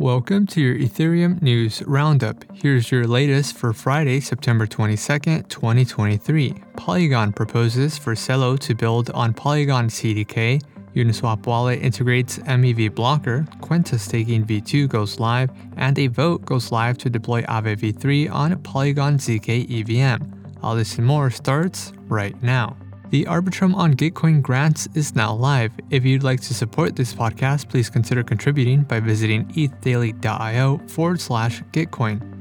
Welcome to your Ethereum News Roundup. Here's your latest for Friday, September 22nd, 2023. Polygon proposes for Celo to build on Polygon CDK. Uniswap wallet integrates MEV blocker. Kwenta staking v2 goes live, and a vote goes live to deploy Aave v3 on Polygon ZK EVM. All this and more starts right now. The Arbitrum on Gitcoin grants is now live. If you'd like to support this podcast, please consider contributing by visiting ethdaily.io forward slash Gitcoin.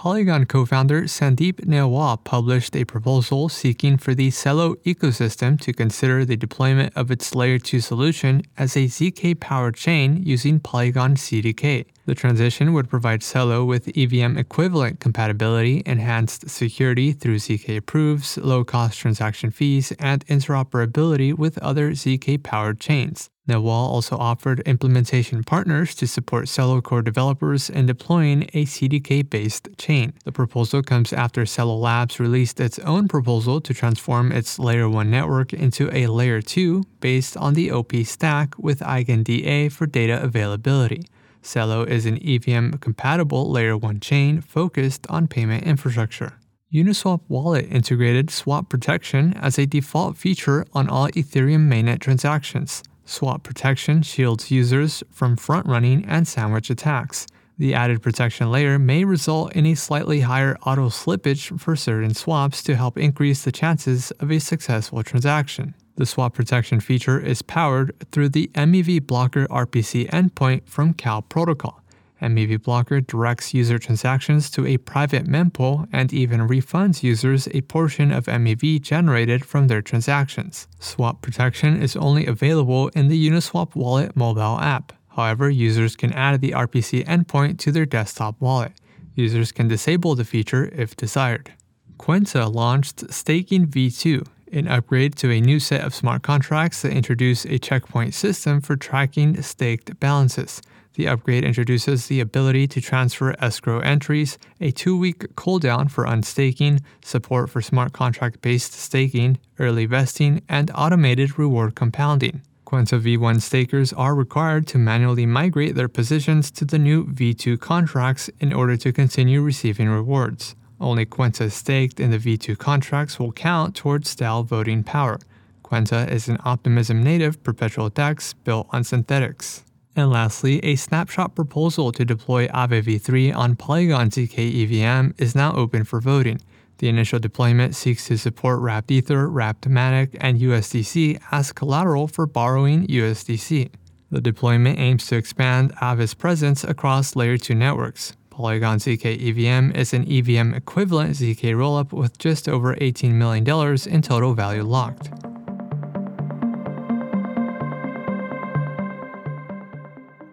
Polygon co founder Sandeep Nailwal published a proposal seeking for the Celo ecosystem to consider the deployment of its Layer 2 solution as a ZK powered chain using Polygon CDK. The transition would provide Celo with EVM equivalent compatibility, enhanced security through ZK proofs, low cost transaction fees, and interoperability with other ZK powered chains. Nailwal also offered implementation partners to support Celo core developers in deploying a CDK based chain. The proposal comes after Celo Labs released its own proposal to transform its Layer 1 network into a Layer 2 based on the OP stack with EigenDA for data availability. Celo is an EVM compatible Layer 1 chain focused on payment infrastructure. Uniswap Wallet integrated swap protection as a default feature on all Ethereum mainnet transactions. Swap protection shields users from front running and sandwich attacks. The added protection layer may result in a slightly higher auto slippage for certain swaps to help increase the chances of a successful transaction. The swap protection feature is powered through the MEV Blocker RPC endpoint from CoW Protocol. MEV Blocker directs user transactions to a private mempool and even refunds users a portion of MEV generated from their transactions. Swap protection is only available in the Uniswap Wallet mobile app. However, users can add the RPC endpoint to their desktop wallet. Users can disable the feature if desired. Kwenta launched Staking v2, an upgrade to a new set of smart contracts that introduce a checkpoint system for tracking staked balances. The upgrade introduces the ability to transfer escrow entries, a two week cooldown for unstaking, support for smart contract based staking, early vesting, and automated reward compounding. Kwenta V1 stakers are required to manually migrate their positions to the new V2 contracts in order to continue receiving rewards. Only Kwenta staked in the V2 contracts will count towards stale voting power. Kwenta is an Optimism native perpetual DEX built on Synthetix. And lastly, a snapshot proposal to deploy Aave v3 on Polygon ZK EVM is now open for voting. The initial deployment seeks to support Wrapped Ether, Wrapped Matic, and USDC as collateral for borrowing USDC. The deployment aims to expand Aave's presence across Layer 2 networks. Polygon ZK EVM is an EVM equivalent ZK rollup with just over $18 million in total value locked.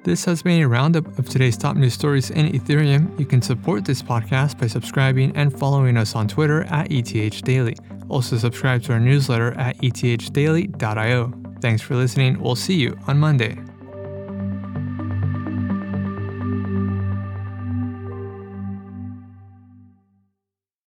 This has been a roundup of today's top news stories in Ethereum. You can support this podcast by subscribing and following us on Twitter at ETH Daily. Also, subscribe to our newsletter at ethdaily.io. Thanks for listening. We'll see you on Monday.